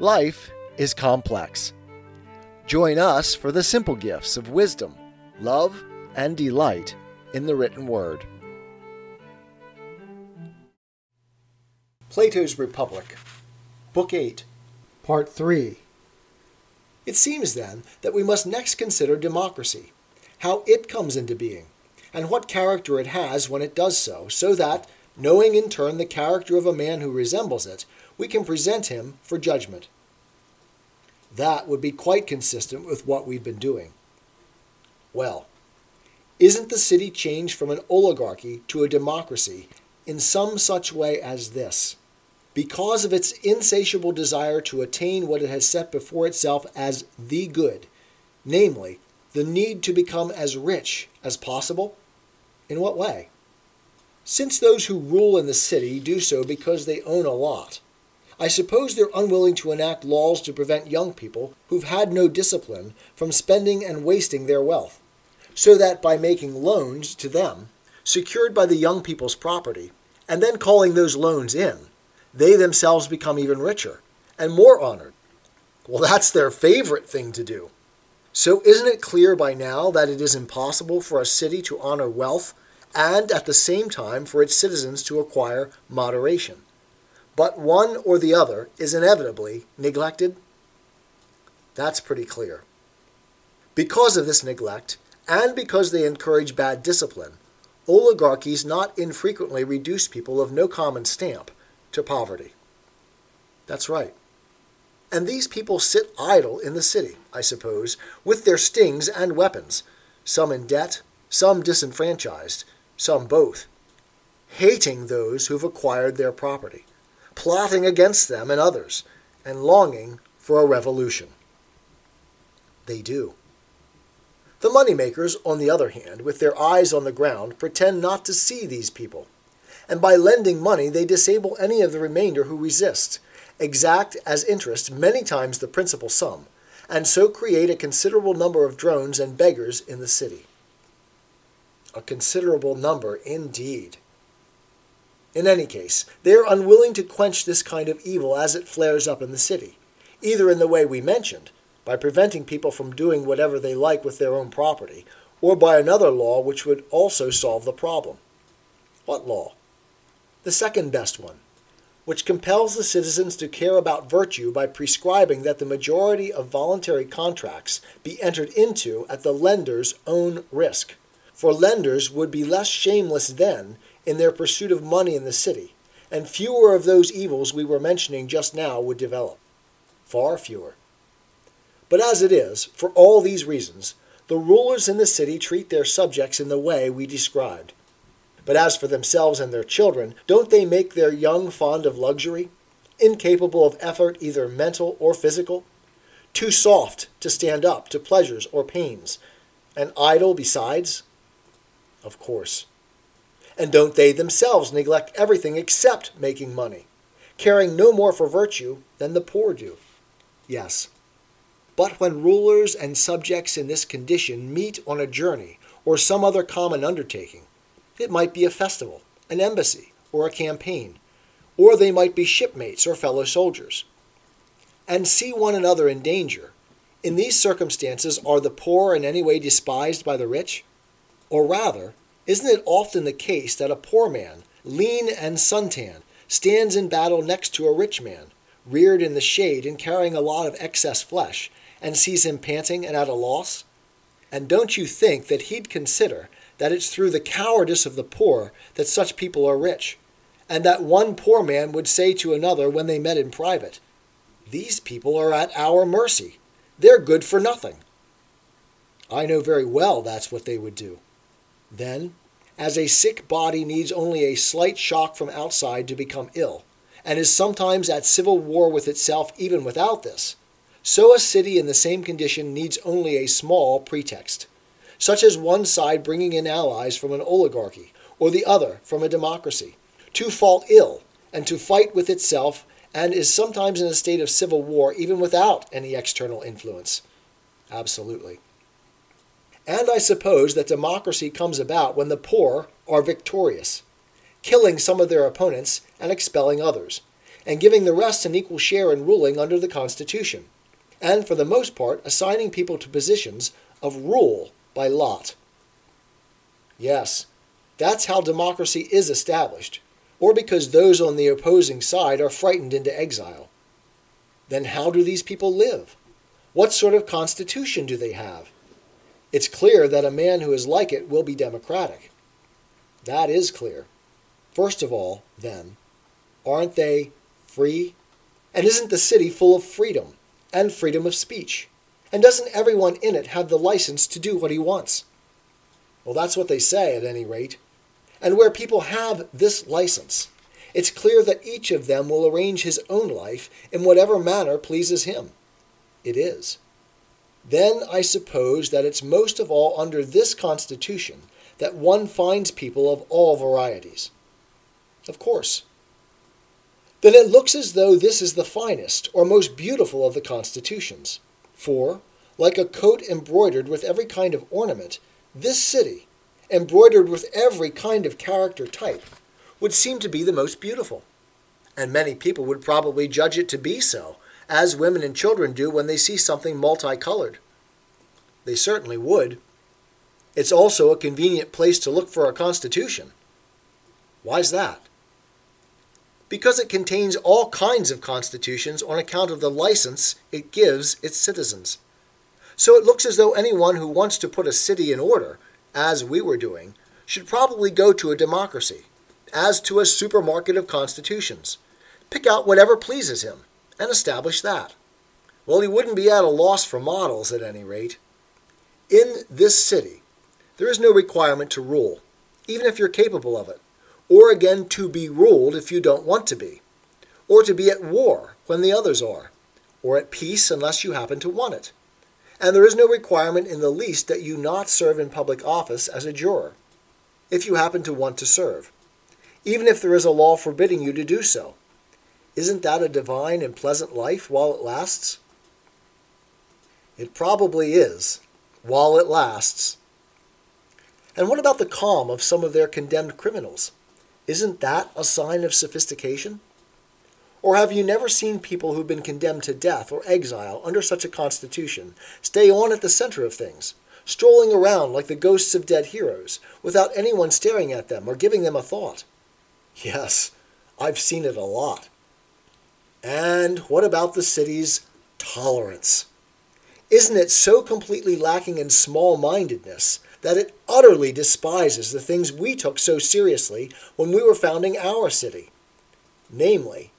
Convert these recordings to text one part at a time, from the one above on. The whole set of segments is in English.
Life is complex. Join us for the simple gifts of wisdom, love, and delight in the written word. Plato's Republic, Book 8, Part 3 It seems then that we must next consider democracy, how it comes into being, and what character it has when it does so, so that, knowing in turn the character of a man who resembles it, we can present him for judgment. That would be quite consistent with what we've been doing. Well, isn't the city changed from an oligarchy to a democracy in some such way as this? Because of its insatiable desire to attain what it has set before itself as the good, namely, the need to become as rich as possible? In what way? Since those who rule in the city do so because they own a lot, I suppose they're unwilling to enact laws to prevent young people who've had no discipline from spending and wasting their wealth, so that by making loans to them, secured by the young people's property, and then calling those loans in, they themselves become even richer and more honored. Well, that's their favorite thing to do. So, isn't it clear by now that it is impossible for a city to honor wealth and at the same time for its citizens to acquire moderation? But one or the other is inevitably neglected? That's pretty clear. Because of this neglect, and because they encourage bad discipline, oligarchies not infrequently reduce people of no common stamp to poverty. That's right. And these people sit idle in the city, I suppose, with their stings and weapons, some in debt, some disenfranchised, some both, hating those who've acquired their property plotting against them and others, and longing for a revolution. They do. The moneymakers, on the other hand, with their eyes on the ground, pretend not to see these people, and by lending money they disable any of the remainder who resist, exact as interest many times the principal sum, and so create a considerable number of drones and beggars in the city. A considerable number indeed. In any case, they are unwilling to quench this kind of evil as it flares up in the city, either in the way we mentioned, by preventing people from doing whatever they like with their own property, or by another law which would also solve the problem. What law? The second best one, which compels the citizens to care about virtue by prescribing that the majority of voluntary contracts be entered into at the lender's own risk. For lenders would be less shameless then in their pursuit of money in the city, and fewer of those evils we were mentioning just now would develop. Far fewer. But as it is, for all these reasons, the rulers in the city treat their subjects in the way we described. But as for themselves and their children, don't they make their young fond of luxury, incapable of effort either mental or physical, too soft to stand up to pleasures or pains, and idle besides? Of course. And don't they themselves neglect everything except making money, caring no more for virtue than the poor do? Yes. But when rulers and subjects in this condition meet on a journey or some other common undertaking, it might be a festival, an embassy, or a campaign, or they might be shipmates or fellow soldiers, and see one another in danger, in these circumstances are the poor in any way despised by the rich? Or rather, isn't it often the case that a poor man, lean and suntan, stands in battle next to a rich man, reared in the shade and carrying a lot of excess flesh, and sees him panting and at a loss? And don't you think that he'd consider that it's through the cowardice of the poor that such people are rich, and that one poor man would say to another when they met in private, These people are at our mercy. They're good for nothing. I know very well that's what they would do. Then, as a sick body needs only a slight shock from outside to become ill, and is sometimes at civil war with itself even without this, so a city in the same condition needs only a small pretext, such as one side bringing in allies from an oligarchy, or the other from a democracy, to fall ill and to fight with itself, and is sometimes in a state of civil war even without any external influence. Absolutely. And I suppose that democracy comes about when the poor are victorious, killing some of their opponents and expelling others, and giving the rest an equal share in ruling under the Constitution, and for the most part assigning people to positions of rule by lot. Yes, that's how democracy is established, or because those on the opposing side are frightened into exile. Then how do these people live? What sort of constitution do they have? It's clear that a man who is like it will be democratic. That is clear. First of all, then, aren't they free? And isn't the city full of freedom and freedom of speech? And doesn't everyone in it have the license to do what he wants? Well, that's what they say, at any rate. And where people have this license, it's clear that each of them will arrange his own life in whatever manner pleases him. It is. Then I suppose that it's most of all under this Constitution that one finds people of all varieties. Of course. Then it looks as though this is the finest or most beautiful of the constitutions. For, like a coat embroidered with every kind of ornament, this city, embroidered with every kind of character type, would seem to be the most beautiful. And many people would probably judge it to be so, as women and children do when they see something multicolored. They certainly would. It's also a convenient place to look for a constitution. Why's that? Because it contains all kinds of constitutions on account of the license it gives its citizens. So it looks as though anyone who wants to put a city in order, as we were doing, should probably go to a democracy, as to a supermarket of constitutions, pick out whatever pleases him, and establish that. Well, he wouldn't be at a loss for models, at any rate. In this city, there is no requirement to rule, even if you're capable of it, or again to be ruled if you don't want to be, or to be at war when the others are, or at peace unless you happen to want it. And there is no requirement in the least that you not serve in public office as a juror, if you happen to want to serve, even if there is a law forbidding you to do so. Isn't that a divine and pleasant life while it lasts? It probably is, while it lasts. And what about the calm of some of their condemned criminals? Isn't that a sign of sophistication? Or have you never seen people who've been condemned to death or exile under such a constitution stay on at the center of things, strolling around like the ghosts of dead heroes, without anyone staring at them or giving them a thought? Yes, I've seen it a lot. And what about the city's tolerance? Isn't it so completely lacking in small mindedness that it utterly despises the things we took so seriously when we were founding our city. Namely,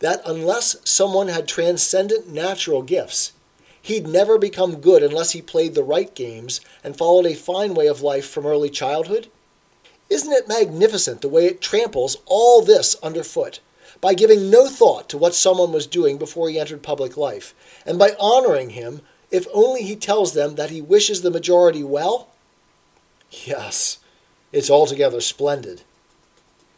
that unless someone had transcendent natural gifts, he'd never become good unless he played the right games and followed a fine way of life from early childhood? Isn't it magnificent the way it tramples all this underfoot? By giving no thought to what someone was doing before he entered public life, and by honoring him if only he tells them that he wishes the majority well Yes, it's altogether splendid.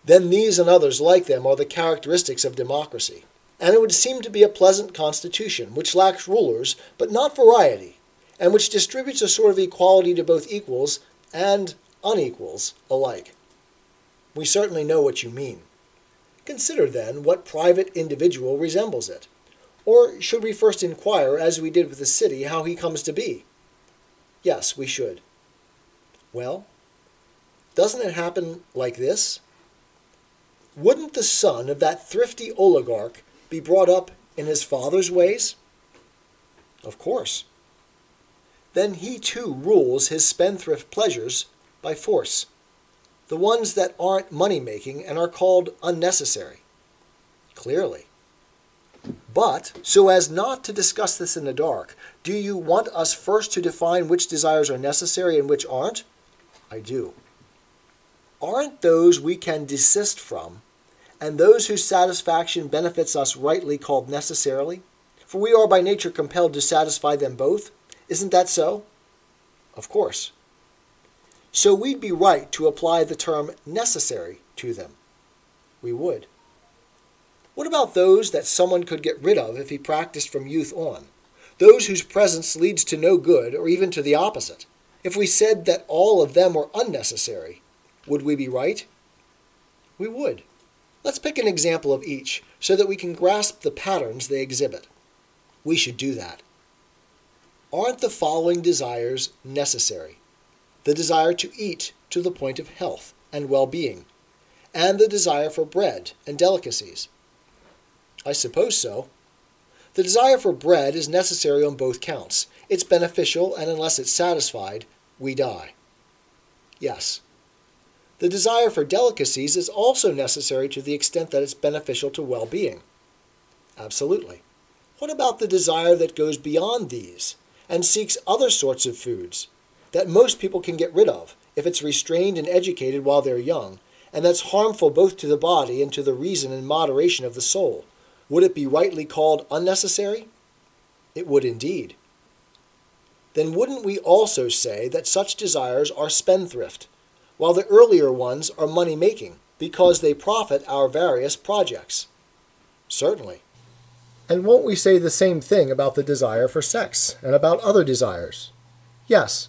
Then these and others like them are the characteristics of democracy. And it would seem to be a pleasant constitution, which lacks rulers, but not variety, and which distributes a sort of equality to both equals and unequals alike. We certainly know what you mean. Consider, then, what private individual resembles it. Or should we first inquire, as we did with the city, how he comes to be? Yes, we should. Well, doesn't it happen like this? Wouldn't the son of that thrifty oligarch be brought up in his father's ways? Of course. Then he too rules his spendthrift pleasures by force, the ones that aren't money making and are called unnecessary. Clearly. But, so as not to discuss this in the dark, do you want us first to define which desires are necessary and which aren't? I do. Aren't those we can desist from, and those whose satisfaction benefits us rightly called necessarily? For we are by nature compelled to satisfy them both. Isn't that so? Of course. So we'd be right to apply the term necessary to them. We would. What about those that someone could get rid of if he practiced from youth on? Those whose presence leads to no good or even to the opposite? If we said that all of them were unnecessary, would we be right? We would. Let's pick an example of each, so that we can grasp the patterns they exhibit. We should do that. Aren't the following desires necessary? The desire to eat to the point of health and well being, and the desire for bread and delicacies. I suppose so. The desire for bread is necessary on both counts. It's beneficial, and unless it's satisfied, we die. Yes. The desire for delicacies is also necessary to the extent that it's beneficial to well being. Absolutely. What about the desire that goes beyond these and seeks other sorts of foods that most people can get rid of if it's restrained and educated while they're young, and that's harmful both to the body and to the reason and moderation of the soul? Would it be rightly called unnecessary? It would indeed. Then wouldn't we also say that such desires are spendthrift, while the earlier ones are money making, because they profit our various projects? Certainly. And won't we say the same thing about the desire for sex and about other desires? Yes.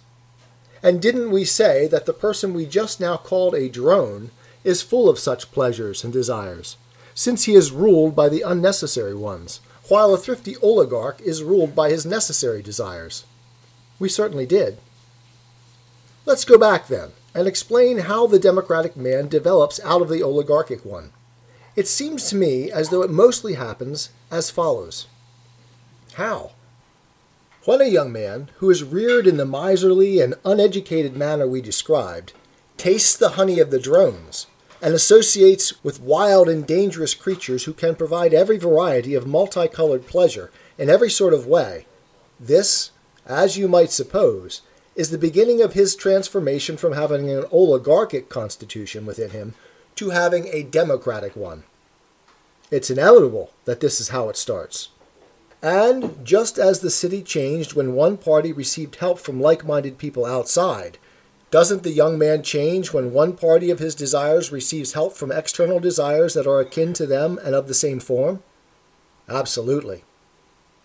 And didn't we say that the person we just now called a drone is full of such pleasures and desires? since he is ruled by the unnecessary ones, while a thrifty oligarch is ruled by his necessary desires. We certainly did. Let's go back then and explain how the democratic man develops out of the oligarchic one. It seems to me as though it mostly happens as follows. How? When a young man, who is reared in the miserly and uneducated manner we described, tastes the honey of the drones, and associates with wild and dangerous creatures who can provide every variety of multicolored pleasure in every sort of way. This, as you might suppose, is the beginning of his transformation from having an oligarchic constitution within him to having a democratic one. It's inevitable that this is how it starts. And just as the city changed when one party received help from like minded people outside, doesn't the young man change when one party of his desires receives help from external desires that are akin to them and of the same form? Absolutely.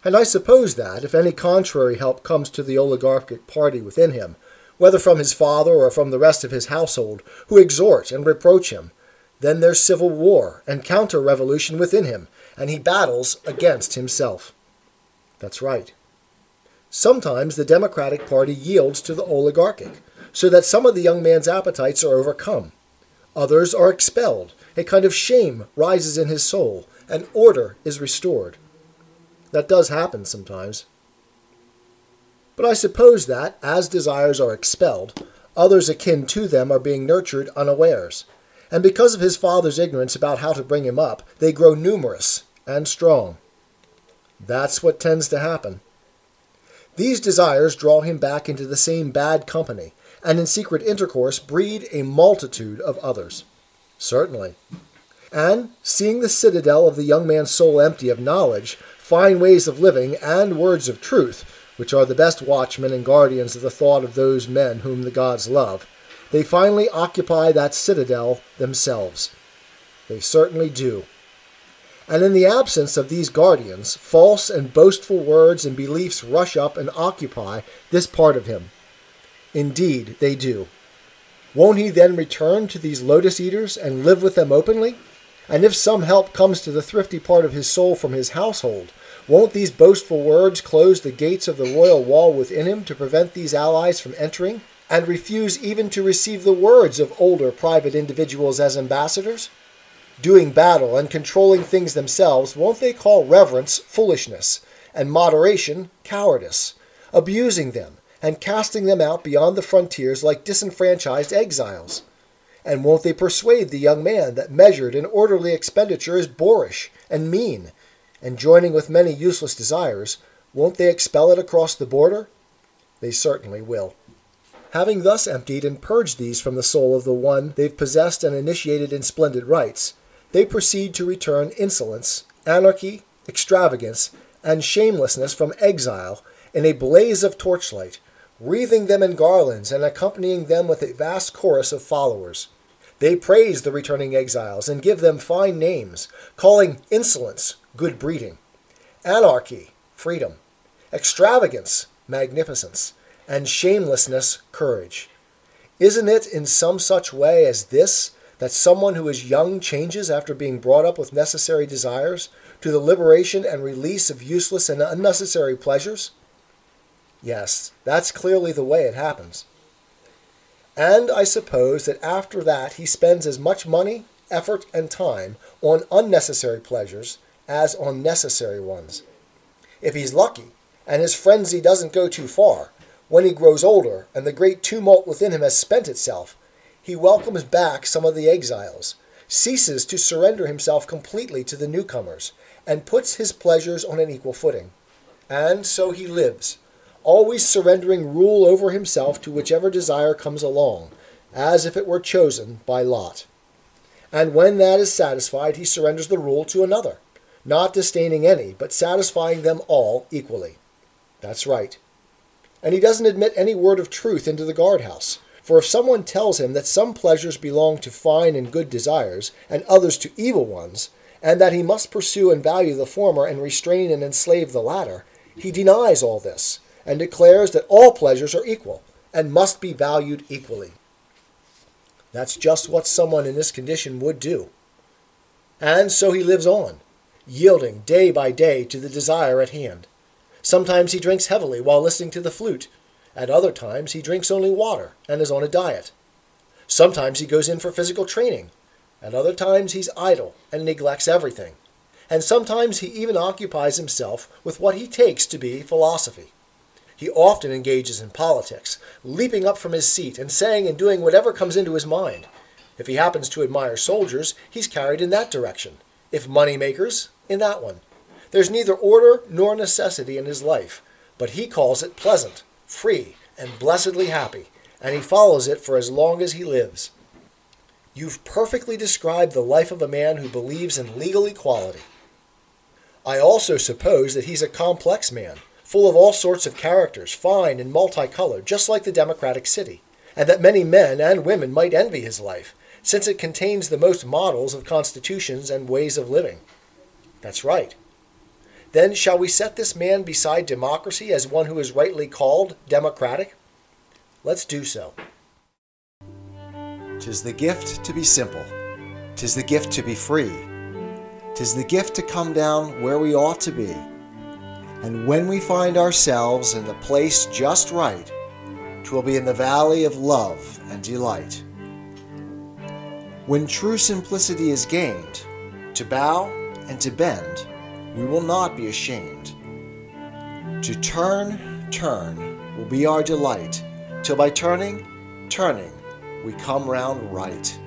And I suppose that, if any contrary help comes to the oligarchic party within him, whether from his father or from the rest of his household, who exhort and reproach him, then there's civil war and counter revolution within him, and he battles against himself. That's right. Sometimes the Democratic Party yields to the oligarchic so that some of the young man's appetites are overcome. Others are expelled. A kind of shame rises in his soul, and order is restored. That does happen sometimes. But I suppose that, as desires are expelled, others akin to them are being nurtured unawares, and because of his father's ignorance about how to bring him up, they grow numerous and strong. That's what tends to happen. These desires draw him back into the same bad company, and in secret intercourse breed a multitude of others. Certainly. And, seeing the citadel of the young man's soul empty of knowledge, fine ways of living, and words of truth, which are the best watchmen and guardians of the thought of those men whom the gods love, they finally occupy that citadel themselves. They certainly do. And in the absence of these guardians, false and boastful words and beliefs rush up and occupy this part of him, Indeed, they do. Won't he then return to these lotus eaters and live with them openly? And if some help comes to the thrifty part of his soul from his household, won't these boastful words close the gates of the royal wall within him to prevent these allies from entering, and refuse even to receive the words of older private individuals as ambassadors? Doing battle and controlling things themselves, won't they call reverence foolishness, and moderation cowardice, abusing them, and casting them out beyond the frontiers like disenfranchised exiles? And won't they persuade the young man that measured and orderly expenditure is boorish and mean, and joining with many useless desires, won't they expel it across the border? They certainly will. Having thus emptied and purged these from the soul of the one they've possessed and initiated in splendid rites, they proceed to return insolence, anarchy, extravagance, and shamelessness from exile in a blaze of torchlight, wreathing them in garlands and accompanying them with a vast chorus of followers. They praise the returning exiles and give them fine names, calling insolence good breeding, anarchy freedom, extravagance magnificence, and shamelessness courage. Isn't it in some such way as this that someone who is young changes after being brought up with necessary desires to the liberation and release of useless and unnecessary pleasures? Yes, that's clearly the way it happens. And I suppose that after that he spends as much money, effort, and time on unnecessary pleasures as on necessary ones. If he's lucky, and his frenzy doesn't go too far, when he grows older and the great tumult within him has spent itself, he welcomes back some of the exiles, ceases to surrender himself completely to the newcomers, and puts his pleasures on an equal footing. And so he lives, always surrendering rule over himself to whichever desire comes along, as if it were chosen by lot. And when that is satisfied, he surrenders the rule to another, not disdaining any, but satisfying them all equally. That's right. And he doesn't admit any word of truth into the guardhouse. For if someone tells him that some pleasures belong to fine and good desires, and others to evil ones, and that he must pursue and value the former and restrain and enslave the latter, he denies all this and declares that all pleasures are equal and must be valued equally. That's just what someone in this condition would do. And so he lives on, yielding day by day to the desire at hand. Sometimes he drinks heavily while listening to the flute. At other times he drinks only water and is on a diet. Sometimes he goes in for physical training. At other times he's idle and neglects everything. And sometimes he even occupies himself with what he takes to be philosophy. He often engages in politics, leaping up from his seat and saying and doing whatever comes into his mind. If he happens to admire soldiers, he's carried in that direction. If money makers, in that one. There's neither order nor necessity in his life, but he calls it pleasant, free, and blessedly happy, and he follows it for as long as he lives. You've perfectly described the life of a man who believes in legal equality. I also suppose that he's a complex man full of all sorts of characters, fine and multicolored, just like the democratic city, and that many men and women might envy his life, since it contains the most models of constitutions and ways of living. That's right. Then shall we set this man beside democracy as one who is rightly called democratic? Let's do so. Tis the gift to be simple, tis the gift to be free, tis the gift to come down where we ought to be and when we find ourselves in the place just right, twill be in the valley of love and delight. When true simplicity is gained, to bow and to bend, we will not be ashamed. To turn, turn will be our delight, till by turning, turning, we come round right.